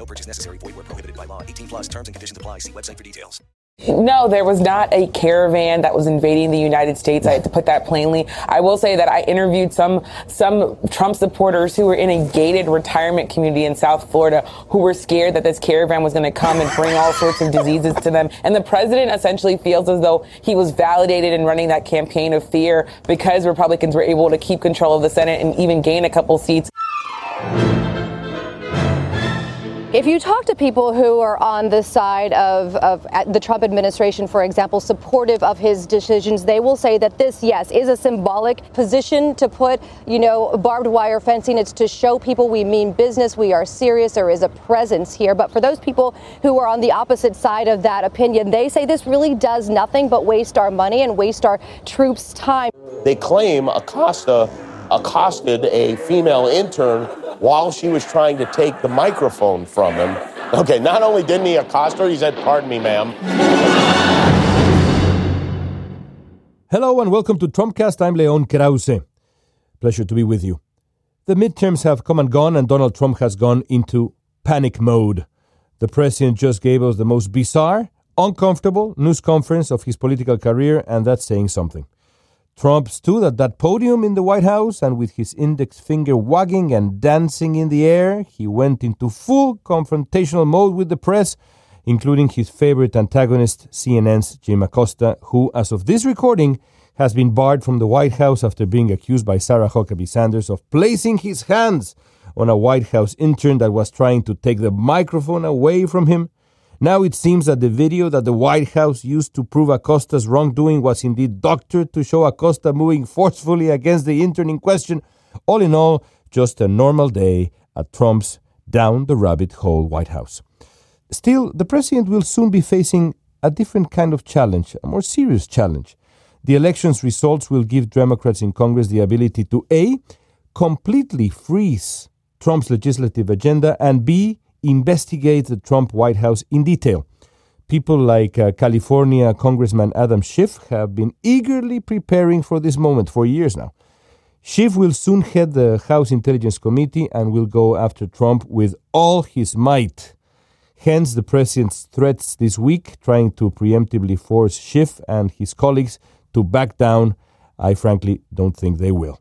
No purchase necessary. Void where prohibited by law. 18 plus terms and conditions apply. See website for details. No, there was not a caravan that was invading the United States. I had to put that plainly. I will say that I interviewed some some Trump supporters who were in a gated retirement community in South Florida who were scared that this caravan was going to come and bring all sorts of diseases to them. And the president essentially feels as though he was validated in running that campaign of fear because Republicans were able to keep control of the Senate and even gain a couple seats. If you talk to people who are on the side of, of the Trump administration, for example, supportive of his decisions, they will say that this, yes, is a symbolic position to put, you know, barbed wire fencing. It's to show people we mean business, we are serious, there is a presence here. But for those people who are on the opposite side of that opinion, they say this really does nothing but waste our money and waste our troops' time. They claim Acosta accosted a female intern while she was trying to take the microphone from him. Okay, not only didn't he accost her, he said, Pardon me, ma'am. Hello and welcome to Trumpcast. I'm Leon Krauze. Pleasure to be with you. The midterms have come and gone, and Donald Trump has gone into panic mode. The president just gave us the most bizarre, uncomfortable news conference of his political career, and that's saying something. Trump stood at that podium in the White House and with his index finger wagging and dancing in the air, he went into full confrontational mode with the press, including his favorite antagonist, CNN's Jim Acosta, who, as of this recording, has been barred from the White House after being accused by Sarah Huckabee Sanders of placing his hands on a White House intern that was trying to take the microphone away from him. Now it seems that the video that the White House used to prove Acosta's wrongdoing was indeed doctored to show Acosta moving forcefully against the intern in question. All in all, just a normal day at Trump's down the rabbit hole White House. Still, the president will soon be facing a different kind of challenge, a more serious challenge. The election's results will give Democrats in Congress the ability to A. completely freeze Trump's legislative agenda, and B investigate the Trump White House in detail. People like uh, California Congressman Adam Schiff have been eagerly preparing for this moment for years now. Schiff will soon head the House Intelligence Committee and will go after Trump with all his might. Hence, the president's threats this week, trying to preemptively force Schiff and his colleagues to back down. I frankly don't think they will.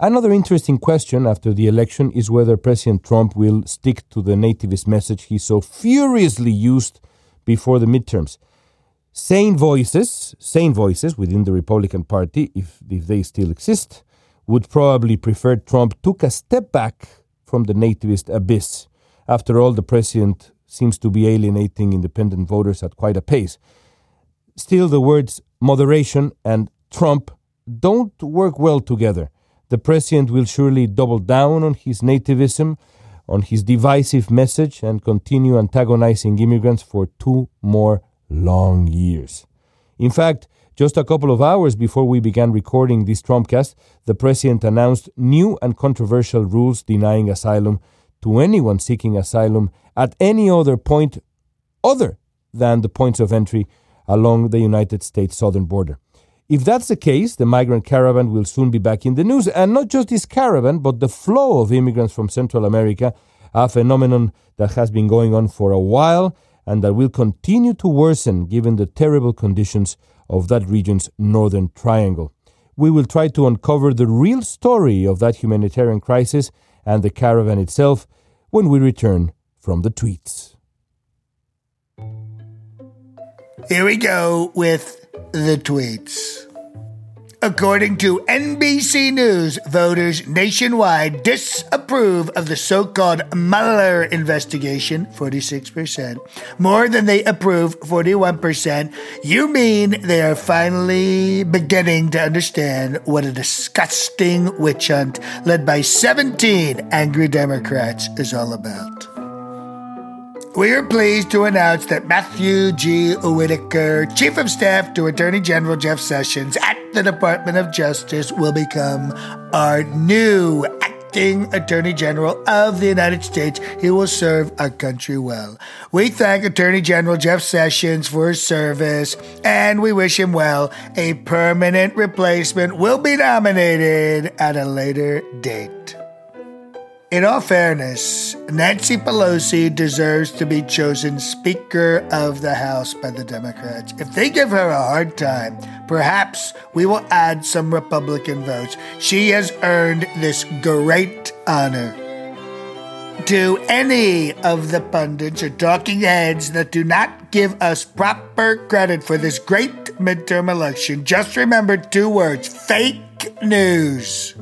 Another interesting question after the election is whether President Trump will stick to the nativist message he so furiously used before the midterms. Sane voices, sane voices within the Republican Party, if, if they still exist, would probably prefer Trump took a step back from the nativist abyss. After all, the president seems to be alienating independent voters at quite a pace. Still, the words moderation and Trump don't work well together the president will surely double down on his nativism, on his divisive message, and continue antagonizing immigrants for two more long years. In fact, just a couple of hours before we began recording this Trumpcast, the president announced new and controversial rules denying asylum to anyone seeking asylum at any other point other than the points of entry along the United States southern border. If that's the case, the migrant caravan will soon be back in the news. And not just this caravan, but the flow of immigrants from Central America, a phenomenon that has been going on for a while and that will continue to worsen given the terrible conditions of that region's northern triangle. We will try to uncover the real story of that humanitarian crisis and the caravan itself when we return from the tweets. Here we go with the tweets. According to NBC News, voters nationwide disapprove of the so called Mueller investigation, 46%. More than they approve, 41%. You mean they are finally beginning to understand what a disgusting witch hunt led by 17 angry Democrats is all about. We are pleased to announce that Matthew G. Whitaker, Chief of Staff to Attorney General Jeff Sessions at the Department of Justice, will become our new acting Attorney General of the United States. He will serve our country well. We thank Attorney General Jeff Sessions for his service and we wish him well. A permanent replacement will be nominated at a later date. In all fairness, Nancy Pelosi deserves to be chosen Speaker of the House by the Democrats. If they give her a hard time, perhaps we will add some Republican votes. She has earned this great honor. To any of the pundits or talking heads that do not give us proper credit for this great midterm election, just remember two words fake news.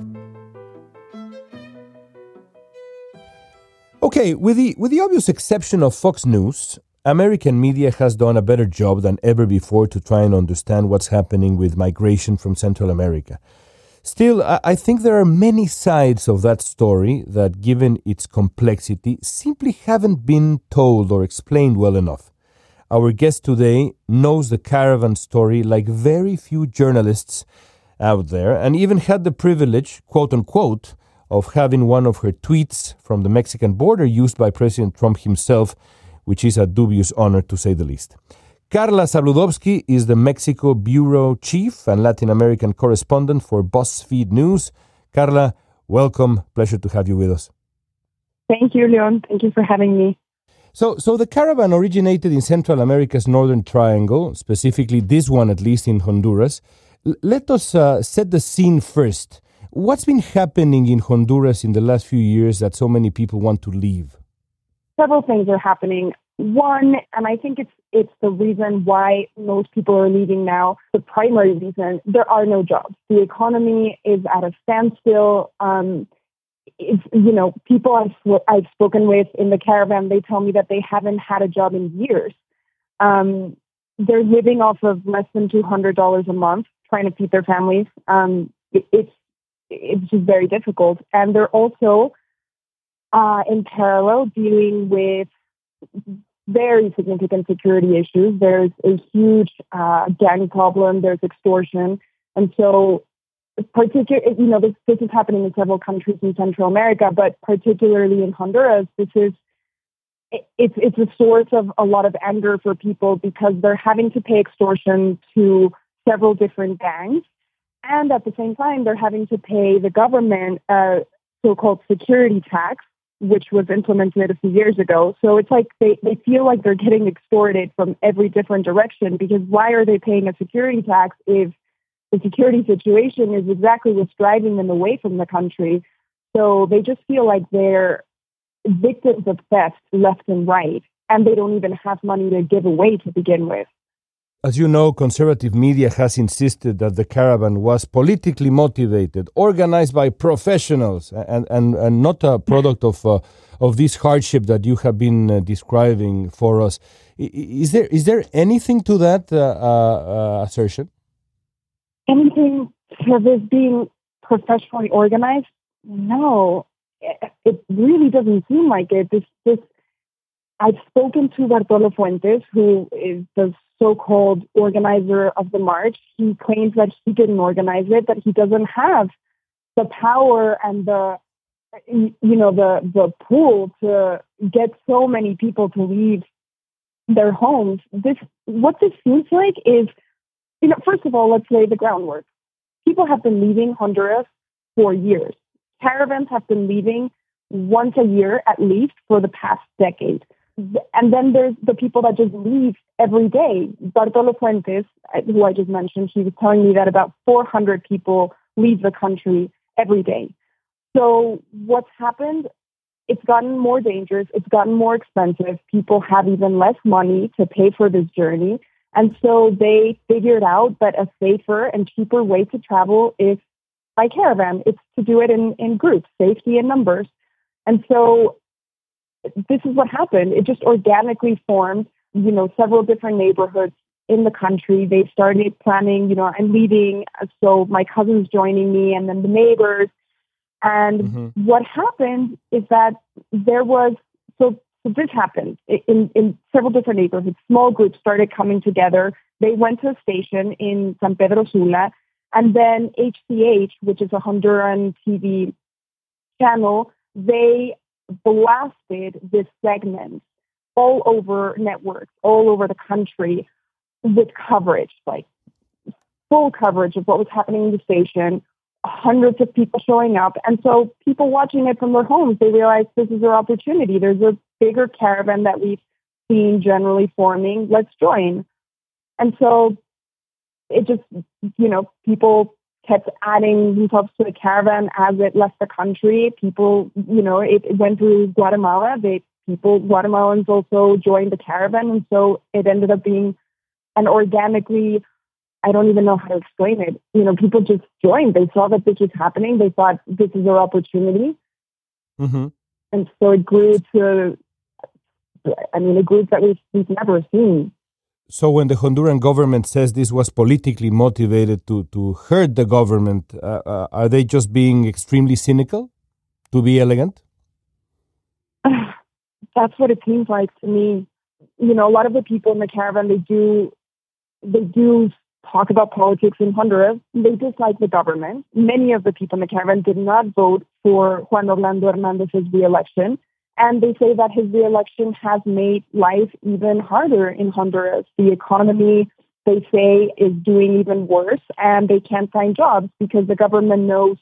Okay, with the with the obvious exception of Fox News, American media has done a better job than ever before to try and understand what's happening with migration from Central America. Still, I, think there are many sides of that story that, given its complexity, simply haven't been told or explained well enough. Our guest today knows the caravan story like very few journalists out there, and even had the privilege, quote unquote, of having one of her tweets from the Mexican border used by President Trump himself, which is a dubious honor to say the least. Karla Zabludovsky is the Mexico Bureau Chief and Latin American correspondent for BuzzFeed News. Karla, welcome. Pleasure to have you with us. Thank you, Leon. Thank you for having me. So, so the caravan originated in Central America's northern triangle, specifically this one, at least in Honduras. L- let us uh, set the scene first. What's been happening in Honduras in the last few years that so many people want to leave? Several things are happening. One, and I think it's it's the reason why most people are leaving now. The primary reason there are no jobs. The economy is at a standstill. Um, it's you know people I've I've spoken with in the caravan. They tell me that they haven't had a job in years. Um, they're living off of less than two hundred dollars a month, trying to feed their families. Um, it, it's it's just very difficult. And they're also uh, in parallel dealing with very significant security issues. There's a huge uh, gang problem. There's extortion, and so particular, you know, this this is happening in several countries in Central America, but particularly in Honduras, this is it's it's a source of a lot of anger for people because they're having to pay extortion to several different gangs and at the same time, they're having to pay the government a so-called security tax, which was implemented a few years ago. So it's like they, they feel like they're getting extorted from every different direction because why are they paying a security tax if the security situation is exactly what's driving them away from the country? So they just feel like they're victims of theft left and right, and they don't even have money to give away to begin with. As you know, conservative media has insisted that the caravan was politically motivated, organized by professionals, and, and, and not a product of, uh, of this hardship that you have been uh, describing for us. Is there, is there anything to that uh, uh, assertion? Anything for this being professionally organized? No, it really doesn't seem like it. This, this, I've spoken to Bartolo Fuentes, who is the so-called organizer of the march. He claims that he didn't organize it, that he doesn't have the power and the you know the the pool to get so many people to leave their homes. This what this seems like is you know first of all let's lay the groundwork. People have been leaving Honduras for years. Caravans have been leaving once a year at least for the past decade and then there's the people that just leave every day. Bartolo Fuentes, who I just mentioned, he was telling me that about 400 people leave the country every day. So what's happened? It's gotten more dangerous. It's gotten more expensive. People have even less money to pay for this journey. And so they figured out that a safer and cheaper way to travel is by caravan. It's to do it in, in groups, safety in numbers. And so this is what happened. It just organically formed, you know, several different neighborhoods in the country. They started planning, you know, I'm leading, so my cousin's joining me, and then the neighbors. And mm-hmm. what happened is that there was, so So this happened in, in several different neighborhoods. Small groups started coming together. They went to a station in San Pedro Sula, and then HCH, which is a Honduran TV channel, they blasted this segment all over networks, all over the country with coverage, like full coverage of what was happening in the station, hundreds of people showing up. And so people watching it from their homes, they realize this is their opportunity. There's a bigger caravan that we've seen generally forming. Let's join. And so it just, you know, people kept adding themselves to the caravan as it left the country. People, you know, it, it went through Guatemala. They people, Guatemalans also joined the caravan. And so it ended up being an organically I don't even know how to explain it. You know, people just joined. They saw that this was happening. They thought this is their opportunity. Mm-hmm. And so it grew to, I mean, a group that we've, we've never seen. So when the Honduran government says this was politically motivated to, to hurt the government, uh, uh, are they just being extremely cynical, to be elegant? That's what it seems like to me. You know, a lot of the people in the caravan, they do, they do talk about politics in Honduras. They dislike the government. Many of the people in the caravan did not vote for Juan Orlando Hernandez's reelection. And they say that his reelection has made life even harder in Honduras. The economy, they say, is doing even worse, and they can't find jobs because the government knows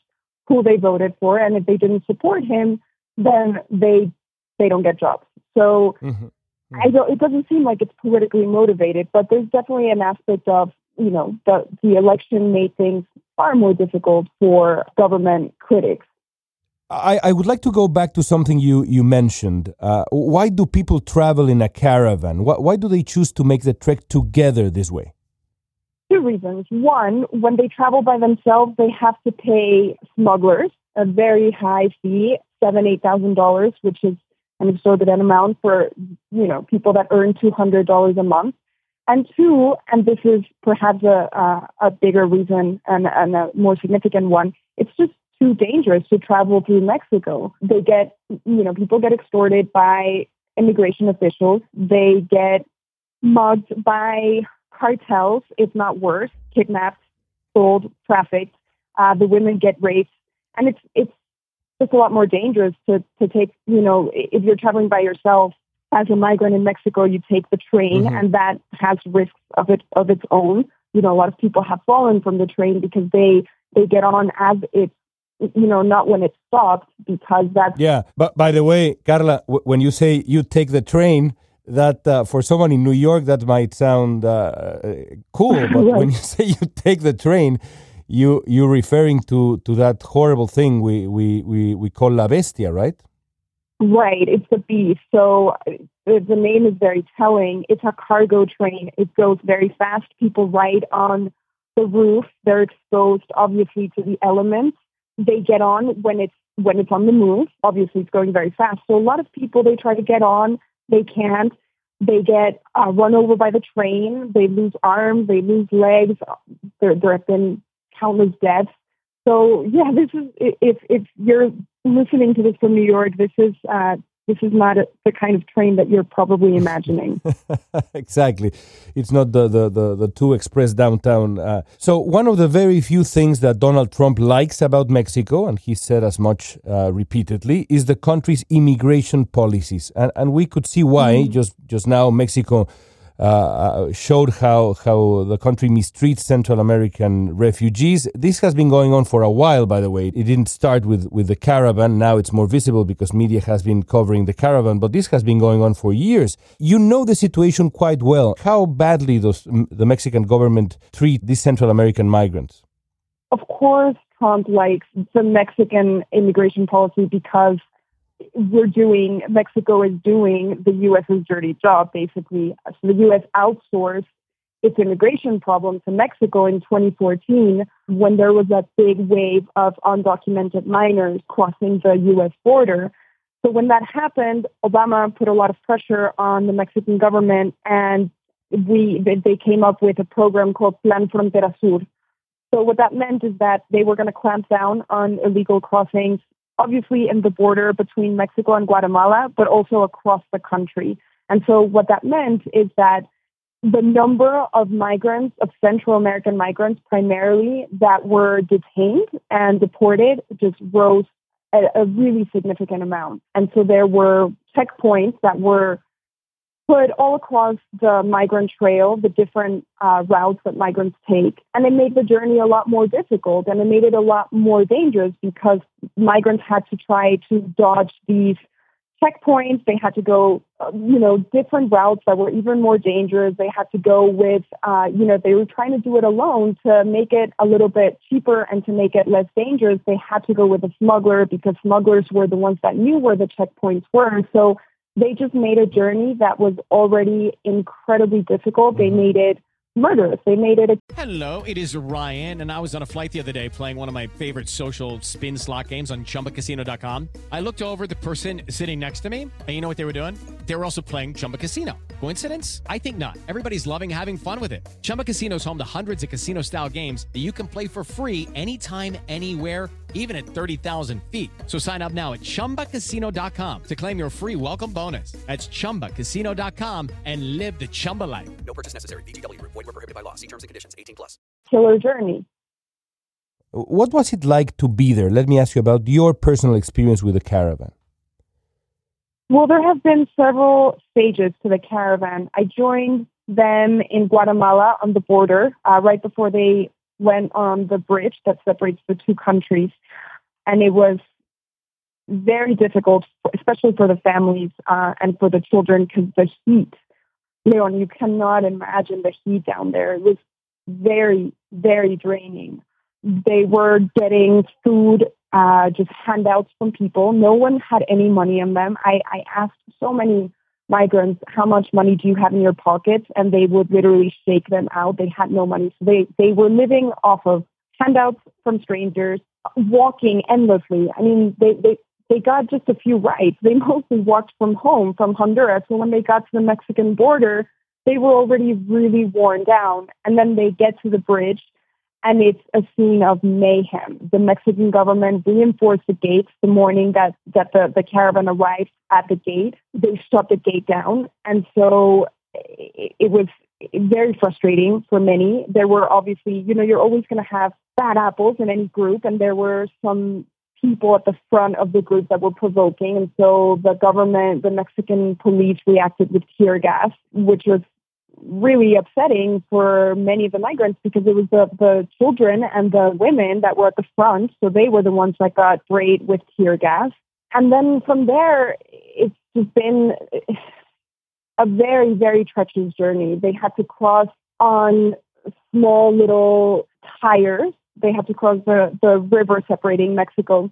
who they voted for, and if they didn't support him, then they they don't get jobs. So mm-hmm. I don't, it doesn't seem like it's politically motivated, but there's definitely an aspect of you know, the, the election made things far more difficult for government critics. I, I would like to go back to something you, you mentioned. Uh, why do people travel in a caravan? Why, why do they choose to make the trek together this way? Two reasons. One, when they travel by themselves, they have to pay smugglers a very high fee, seven, eight thousand dollars, which is an exorbitant amount for you know people that earn two hundred dollars a month. And two, and this is perhaps a, a, a bigger reason and, and a more significant one, it's just too dangerous to travel through Mexico. They get, you know, people get extorted by immigration officials. They get mugged by cartels, if not worse, kidnapped, sold, trafficked. Uh, the women get raped, and it's it's just a lot more dangerous to to take. You know, if you're traveling by yourself, as a migrant in Mexico, you take the train, mm-hmm. and that has risks of it of its own. You know, a lot of people have fallen from the train because they they get on as it's you know not when it stopped because that's yeah. But by the way, Karla, w- when you say you take the train, that uh, for someone in New York that might sound uh, cool, but right. when you say you take the train, you you're referring to to that horrible thing we we we, we call la bestia, right? Right, it's the beast. So the name is very telling. It's a cargo train. It goes very fast. People ride on the roof. They're exposed, obviously, to the elements. They get on when it's when it's on the move. Obviously, it's going very fast. So a lot of people they try to get on, they can't. They get uh, run over by the train. They lose arms. They lose legs. There, there have been countless deaths. So yeah, this is if if you're listening to this from New York, this is uh, this is not a, the kind of train that you're probably imagining. exactly, it's not the the the, the two express downtown. Uh, so one of the very few things that Donald Trump likes about Mexico, and he said as much uh, repeatedly, is the country's immigration policies, and and we could see why mm-hmm. just just now Mexico uh, uh, showed how how the country mistreats Central American refugees. This has been going on for a while, by the way. It didn't start with with the caravan. Now it's more visible because media has been covering the caravan, but this has been going on for years. You know the situation quite well. How badly does the Mexican government treat these Central American migrants? Of course, Trump likes the Mexican immigration policy because we're doing, Mexico is doing the U.S.'s dirty job, basically. So the U.S. outsourced its immigration problem to Mexico in 2014 when there was that big wave of undocumented minors crossing the U.S. border. So when that happened, Obama put a lot of pressure on the Mexican government, and we they came up with a program called Plan Frontera Sur. So what that meant is that they were going to clamp down on illegal crossings obviously in the border between Mexico and Guatemala, but also across the country. And so what that meant is that the number of migrants, of Central American migrants primarily, that were detained and deported just rose a, a really significant amount. And so there were checkpoints that were put all across the migrant trail, the different uh, routes that migrants take, and it made the journey a lot more difficult and it made it a lot more dangerous because migrants had to try to dodge these checkpoints. They had to go, uh, you know, different routes that were even more dangerous. They had to go with, uh, you know, they were trying to do it alone to make it a little bit cheaper and to make it less dangerous. They had to go with a smuggler because smugglers were the ones that knew where the checkpoints were. So they just made a journey that was already incredibly difficult. They mm-hmm. made it murderous. They made it a Hello, it is Ryan, and I was on a flight the other day playing one of my favorite social spin slot games on chumbacasino.com. I looked over at the person sitting next to me, and you know what they were doing? They were also playing Chumba Casino. Coincidence? I think not. Everybody's loving having fun with it. Chumba Casino is home to hundreds of casino style games that you can play for free anytime, anywhere, even at 30,000 feet. So sign up now at chumbacasino.com to claim your free welcome bonus. That's chumbacasino.com and live the Chumba life. No purchase necessary. VGW Group. Void were prohibited by law. See terms and conditions. 18 plus. killer journey. What was it like to be there? Let me ask you about your personal experience with the caravan. Well, there have been several stages to the caravan. I joined them in Guatemala on the border uh, right before they went on the bridge that separates the two countries. And it was very difficult, especially for the families uh, and for the children, because the heat, Leon, you cannot imagine the heat down there. It was very, very draining. They were getting food, uh, just handouts from people. No one had any money in them. I, I asked so many migrants, how much money do you have in your pockets? And they would literally shake them out. They had no money. So they, they were living off of handouts from strangers, walking endlessly. I mean, they, they, they got just a few rides. They mostly walked from home, from Honduras. So when they got to the Mexican border, they were already really worn down. And then they get to the bridge and it's a scene of mayhem. The Mexican government reinforced the gates the morning that, that the, the caravan arrived at the gate. They shut the gate down. And so it, it was very frustrating for many. There were obviously, you know, you're always going to have bad apples in any group, and there were some people at the front of the group that were provoking. And so the government, the Mexican police reacted with tear gas, which was really upsetting for many of the migrants because it was the, the children and the women that were at the front. So they were the ones that got sprayed with tear gas. And then from there, it's just been a very, very treacherous journey. They had to cross on small little tires. They had to cross the, the river separating Mexico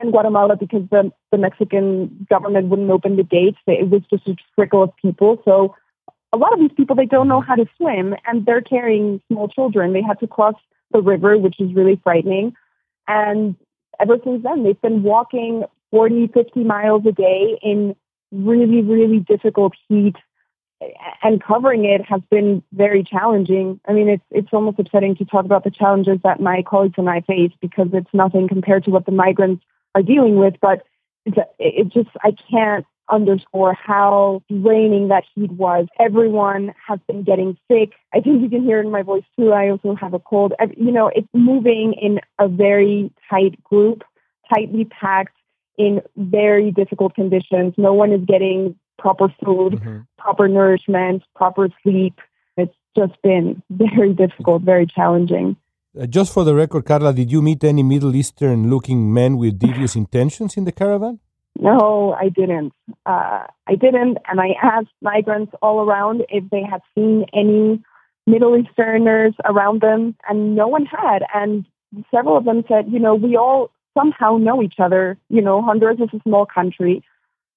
and Guatemala because the, the Mexican government wouldn't open the gates. It was just a trickle of people. So a lot of these people they don't know how to swim and they're carrying small children. They had to cross the river which is really frightening. And ever since then they've been walking 40 50 miles a day in really really difficult heat. And covering it has been very challenging. I mean it's it's almost upsetting to talk about the challenges that my colleagues and i face because it's nothing compared to what the migrants are dealing with but it's, it just i can't underscore how draining that heat was. Everyone has been getting sick. I think you can hear it in my voice too. I also have a cold. You know, it's moving in a very tight group, tightly packed in very difficult conditions. No one is getting proper food, mm-hmm. proper nourishment, proper sleep. It's just been very difficult, very challenging. Uh, just for the record, Karla, did you meet any Middle Eastern looking men with devious intentions in the caravan? No, I didn't. Uh, I didn't, and I asked migrants all around if they had seen any Middle Easterners around them, and no one had. And several of them said, you know, we all somehow know each other. You know, Honduras is a small country.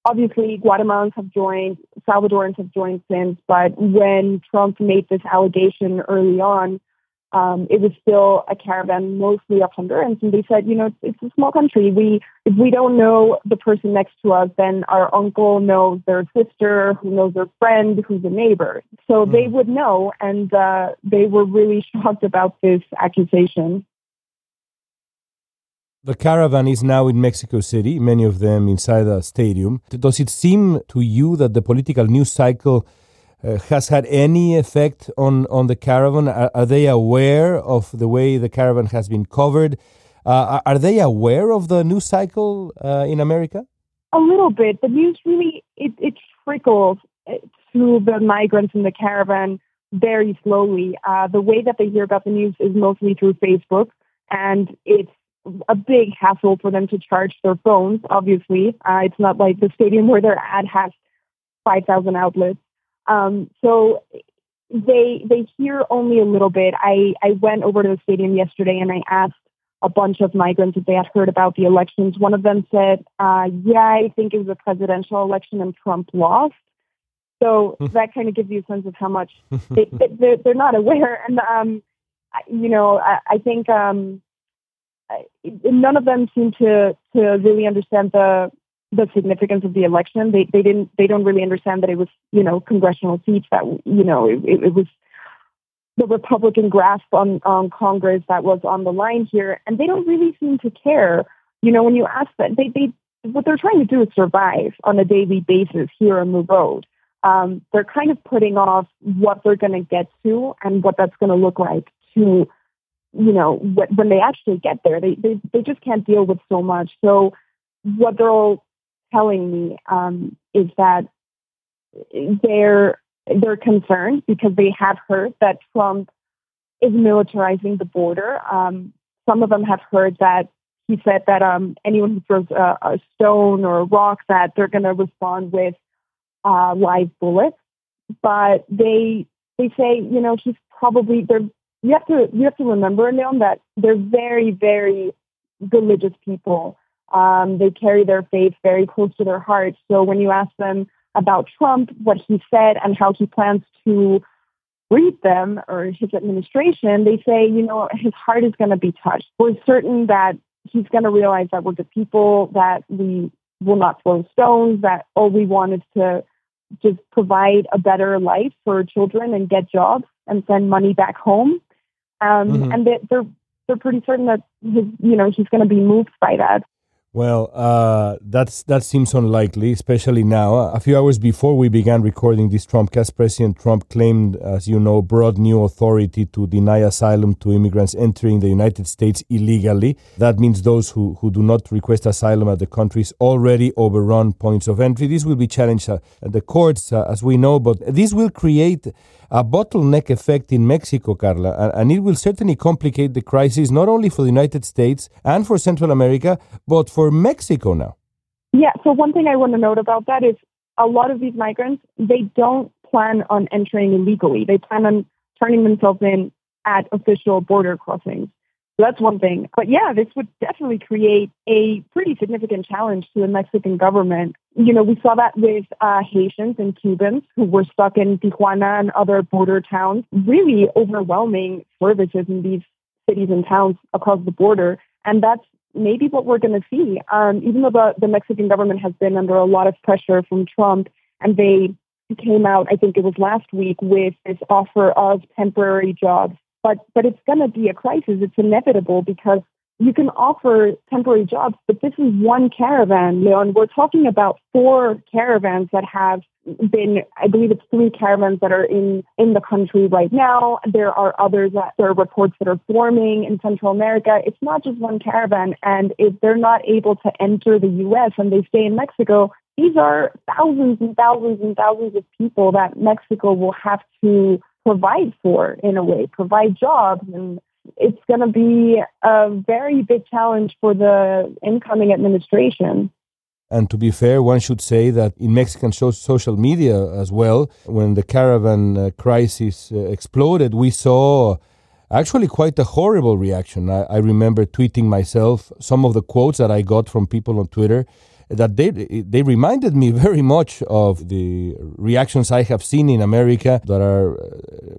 Obviously, Guatemalans have joined, Salvadorans have joined since, but when Trump made this allegation early on, um, it was still a caravan mostly of Hondurans, and they said, you know, it's, it's, a small country. We if we don't know the person next to us, then our uncle knows their sister, who knows their friend, who's a neighbor. So mm. they would know, and uh, they were really shocked about this accusation. The caravan is now in Mexico City, many of them inside a stadium. Does it seem to you that the political news cycle uh, has had any effect on, on the caravan? Are, are, they aware of the way the caravan has been covered? Uh, are they aware of the news cycle uh, in America? A little bit. The news really it, it trickles uh, to the migrants in the caravan very slowly. Uh, the way that they hear about the news is mostly through Facebook, and it's a big hassle for them to charge their phones. Obviously, uh, it's not like the stadium where their ad has five thousand outlets. Um, so they they hear only a little bit. I I went over to the stadium yesterday and I asked a bunch of migrants if they had heard about the elections. One of them said, uh, "Yeah, I think it was a presidential election and Trump lost." So that kind of gives you a sense of how much they, they're, they're not aware. And um, you know, I, I think um, none of them seem to to really understand the the significance of the election. They they didn't they don't really understand that it was you know congressional seats that you know it, it, was the Republican grasp on on Congress that was on the line here, and they don't really seem to care. You know, when you ask them, they they what they're trying to do is survive on a daily basis here on the road. Um, they're kind of putting off what they're going to get to and what that's going to look like to, you know, when they actually get there. They, they they just can't deal with so much. So what they're all telling me um, is that they're they're concerned because they have heard that Trump is militarizing the border. Um, some of them have heard that he said that um, anyone who throws a, a, stone or a rock that they're going to respond with uh, live bullets. But they they say you know he's probably they're you have to you have to remember Leon that they're very very religious people. Um, they carry their faith very close to their heart. So when you ask them about Trump, what he said, and how he plans to read them or his administration, they say, you know, his heart is going to be touched. We're certain that he's going to realize that we're the people, that we will not throw stones, that all we want is to just provide a better life for children and get jobs and send money back home. Um, mm-hmm. And they, they're they're pretty certain that his, you know he's going to be moved by that. Well, uh, that's that seems unlikely, especially now. A few hours before we began recording this Trumpcast, President Trump claimed, as you know, broad new authority to deny asylum to immigrants entering the United States illegally. That means those who, who do not request asylum at the country's already overrun points of entry. This will be challenged at the courts, uh, as we know, but this will create a bottleneck effect in Mexico, Karla, and it will certainly complicate the crisis not only for the United States and for Central America, but for Mexico now. Yeah, so one thing I want to note about that is a lot of these migrants, they don't plan on entering illegally. They plan on turning themselves in at official border crossings. So that's one thing. But yeah, this would definitely create a pretty significant challenge to the Mexican government. You know, we saw that with uh, Haitians and Cubans who were stuck in Tijuana and other border towns, really overwhelming services in these cities and towns across the border. And that's maybe what we're going to see. Um, even though the, the Mexican government has been under a lot of pressure from Trump and they came out, I think it was last week, with this offer of temporary jobs but but it's going to be a crisis. It's inevitable because you can offer temporary jobs, but this is one caravan, Leon. We're talking about four caravans that have been, I believe it's three caravans that are in, in the country right now. There are others that there are reports that are forming in Central America. It's not just one caravan. And if they're not able to enter the U.S. and they stay in Mexico, these are thousands and thousands and thousands of people that Mexico will have to provide for in a way, provide jobs. And it's going to be a very big challenge for the incoming administration. And to be fair, one should say that in Mexican social media as well, when the caravan uh, crisis uh, exploded, we saw actually quite a horrible reaction. I, I remember tweeting myself some of the quotes that I got from people on Twitter that they they reminded me very much of the reactions I have seen in America that are uh,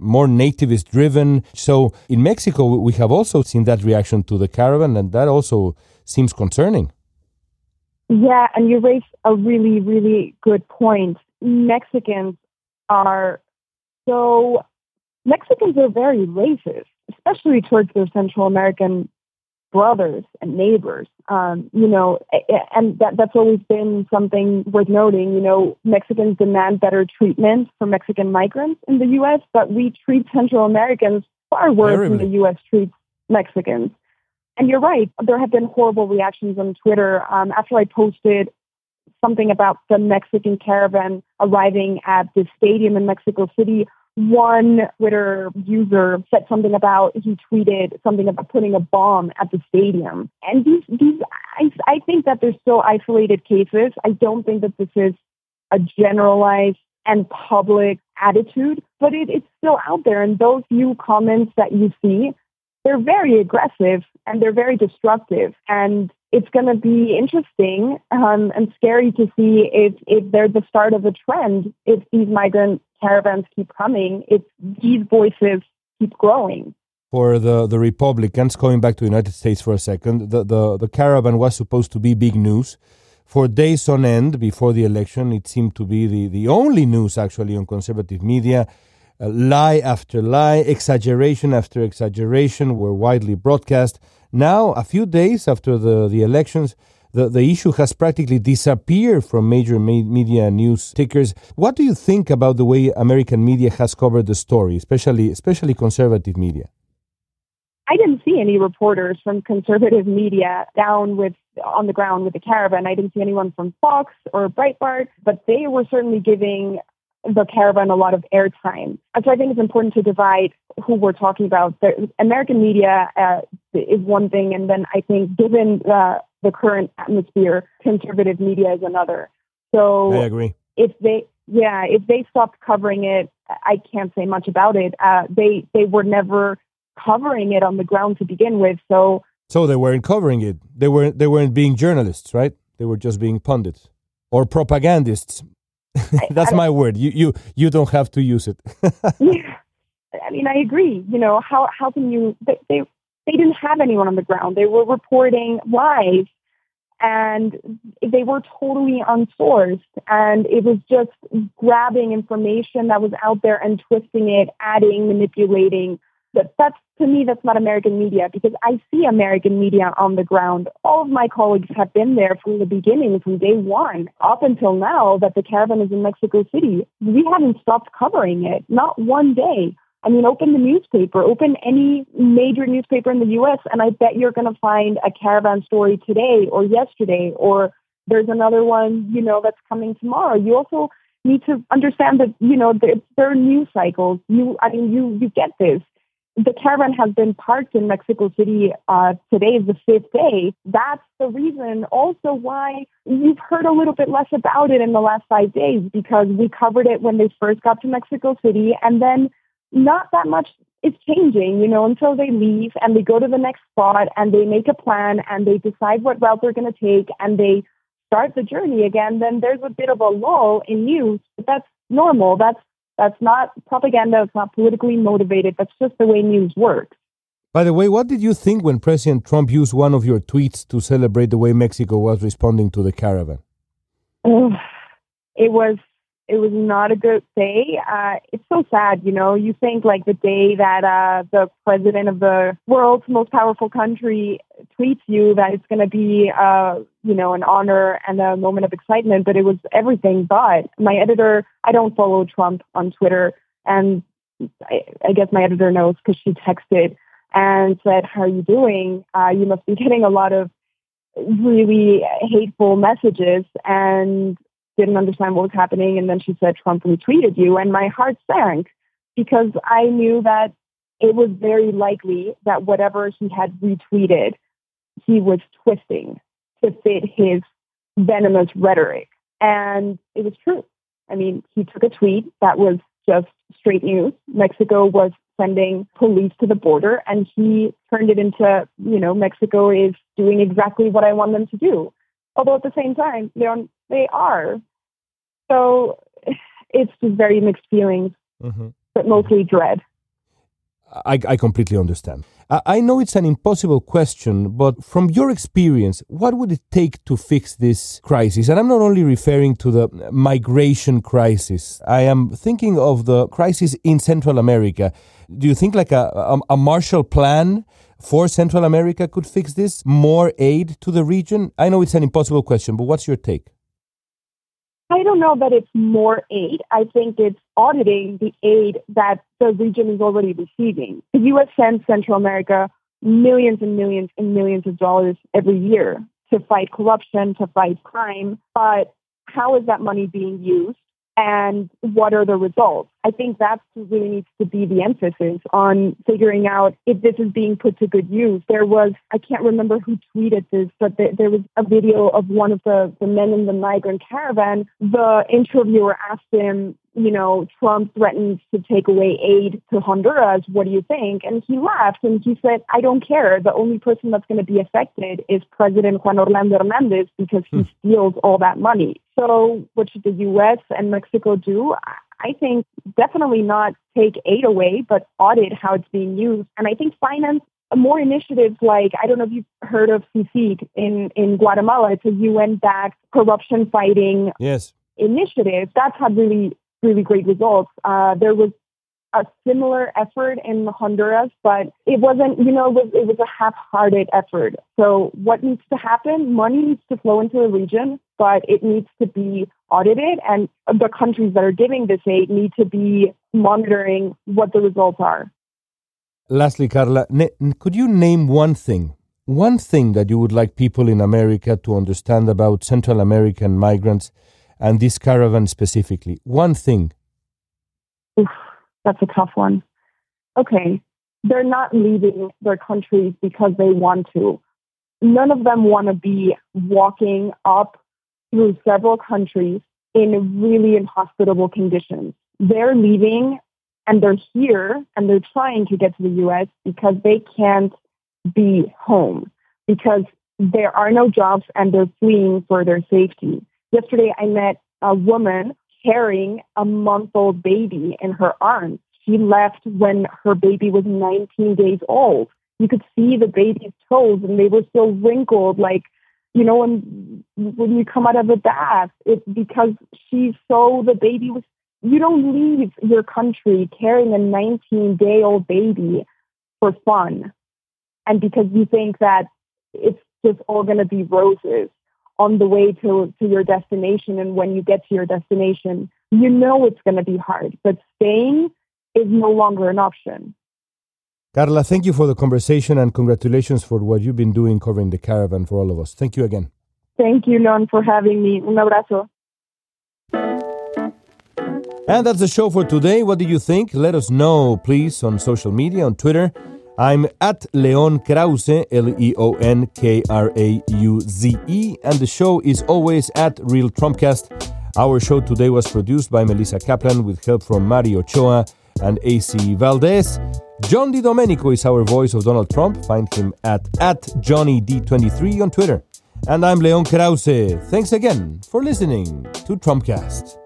more nativist driven. So in Mexico, we have also seen that reaction to the caravan, and that also seems concerning. Yeah, and you raise a really, really good point. Mexicans are so Mexicans are very racist, especially towards their Central American brothers and neighbors. Um, you know, and that, that's always been something worth noting. You know, Mexicans demand better treatment for Mexican migrants in the U.S., but we treat Central Americans far worse than the U.S. treats Mexicans. And you're right, there have been horrible reactions on Twitter um, after I posted something about the Mexican caravan arriving at the stadium in Mexico City. One Twitter user said something about he tweeted something about putting a bomb at the stadium. And these these I, I think that they're still isolated cases. I don't think that this is a generalized and public attitude, but it, it's still out there. And those few comments that you see, they're very aggressive and they're very destructive. And it's going to be interesting um, and scary to see if, if they're the start of a trend, if these migrant caravans keep coming, if these voices keep growing. For the, the Republicans, going back to the United States for a second, the, the, the caravan was supposed to be big news. For days on end before the election, it seemed to be the, the only news actually on conservative media. Uh, lie after lie, exaggeration after exaggeration were widely broadcast. Now, a few days after the, the elections, the, the issue has practically disappeared from major ma- media news tickers. What do you think about the way American media has covered the story, especially especially conservative media? I didn't see any reporters from conservative media down with on the ground with the caravan. I didn't see anyone from Fox or Breitbart, but they were certainly giving the caravan a lot of airtime. So I think it's important to divide who we're talking about. The American media uh, is one thing, and then I think given uh, the current atmosphere, conservative media is another. So I agree. if they yeah if they stopped covering it i can't say much about it uh, they they were never covering it on the ground to begin with so So they weren't covering it. They weren't they weren't being journalists, right? They were just being pundits or propagandists. That's my word. You you you don't have to use it. yeah i mean i agree you know how how can you they, they they didn't have anyone on the ground they were reporting live and they were totally unsourced. And it was just grabbing information that was out there and twisting it adding manipulating. But that's to me that's not american media because i see american media on the ground. All of my colleagues have been there from the beginning from day one up until now that the caravan is in mexico city. We haven't stopped covering it not one day I mean, open the newspaper, open any major newspaper in the U.S., and I bet you're going to find a caravan story today or yesterday, or there's another one, you know, that's coming tomorrow. You also need to understand that, you know, there, there are news cycles. You, I mean, you, you get this. The caravan has been parked in Mexico City. Uh, today is the fifth day. That's the reason also why you've heard a little bit less about it in the last five days because we covered it when they first got to Mexico City and then not that much is changing, you know, until they leave and they go to the next spot and they make a plan and they decide what route they're going to take and they start the journey again, then there's a bit of a lull in news. But that's normal. That's that's not propaganda. It's not politically motivated. That's just the way news works. By the way, what did you think when President Trump used one of your tweets to celebrate the way Mexico was responding to the caravan? Ugh. It was it was not a good day. Uh, it's so sad, you know. You think like the day that uh, the president of the world's most powerful country tweets you that it's going to be, uh, you know, an honor and a moment of excitement, but it was everything but. My editor, I don't follow Trump on Twitter, and I, I guess my editor knows because she texted and said, "How are you doing? Uh, you must be getting a lot of." really hateful messages and didn't understand what was happening. And then she said, Trump retweeted you. And my heart sank because I knew that it was very likely that whatever he had retweeted, he was twisting to fit his venomous rhetoric. And it was true. I mean, he took a tweet that was just straight news. Mexico was sending police to the border, and he turned it into, you know, Mexico is doing exactly what I want them to do. Although at the same time, they are, they are. So it's just very mixed feelings, Mhm. but mostly dread. I, I completely understand. I, I know it's an impossible question, but from your experience, what would it take to fix this crisis? And I'm not only referring to the migration crisis, I am thinking of the crisis in Central America. Do you think like a, a, a Marshall Plan for Central America could fix this? More aid to the region? I know it's an impossible question, but what's your take? I don't know that it's more aid. I think it's auditing the aid that the region is already receiving. The U.S. sends Central America millions and millions and millions of dollars every year to fight corruption, to fight crime. But how is that money being used? And what are the results? I think that really needs to be the emphasis on figuring out if this is being put to good use. There was, I can't remember who tweeted this, but there was a video of one of the, the men in the migrant caravan. The interviewer asked him, you know, Trump threatens to take away aid to Honduras. What do you think? And he laughed and he said, I don't care. The only person that's going to be affected is President Juan Orlando Hernandez because he mm. steals all that money. So what should the U.S. and Mexico do? I think definitely not take aid away, but audit how it's being used. And I think finance more initiatives like I don't know if you've heard of CICIG in in Guatemala. It's a UN-backed corruption fighting yes. initiative. That's had really really great results. Uh, there was a similar effort in Honduras, but it wasn't, you know, it was, it was a half-hearted effort. So what needs to happen? Money needs to flow into the region, but it needs to be audited, and the countries that are giving this aid need to be monitoring what the results are. Lastly, Karla, could you name one thing, one thing that you would like people in America to understand about Central American migrants and this caravan specifically? One thing. Oof, that's a tough one. Okay, they're not leaving their countries because they want to. None of them want to be walking up through several countries in really inhospitable conditions. They're leaving and they're here and they're trying to get to the US because they can't be home because there are no jobs and they're fleeing for their safety. Yesterday, I met a woman carrying a month old baby in her arms. She left when her baby was 19 days old. You could see the baby's toes and they were still wrinkled, like, you know, when, when you come out of a bath, it's because she's so, the baby was, you don't leave your country carrying a 19 day old baby for fun. And because you think that it's just all going to be roses on the way to, to your destination. And when you get to your destination, you know it's going to be hard, but staying is no longer an option. Karla, thank you for the conversation and congratulations for what you've been doing covering the caravan for all of us. Thank you again. Thank you, Leon, for having me. Un abrazo. And that's the show for today. What do you think? Let us know, please, on social media, on Twitter I'm at Leon Krauze, L E O N K R A U Z E, and the show is always at Real Trumpcast. Our show today was produced by Melissa Kaplan with help from Mario Ochoa and AC Valdez. John DiDomenico is our voice of Donald Trump. Find him at, at JohnnyD23 on Twitter. And I'm Leon Krauze. Thanks again for listening to Trumpcast.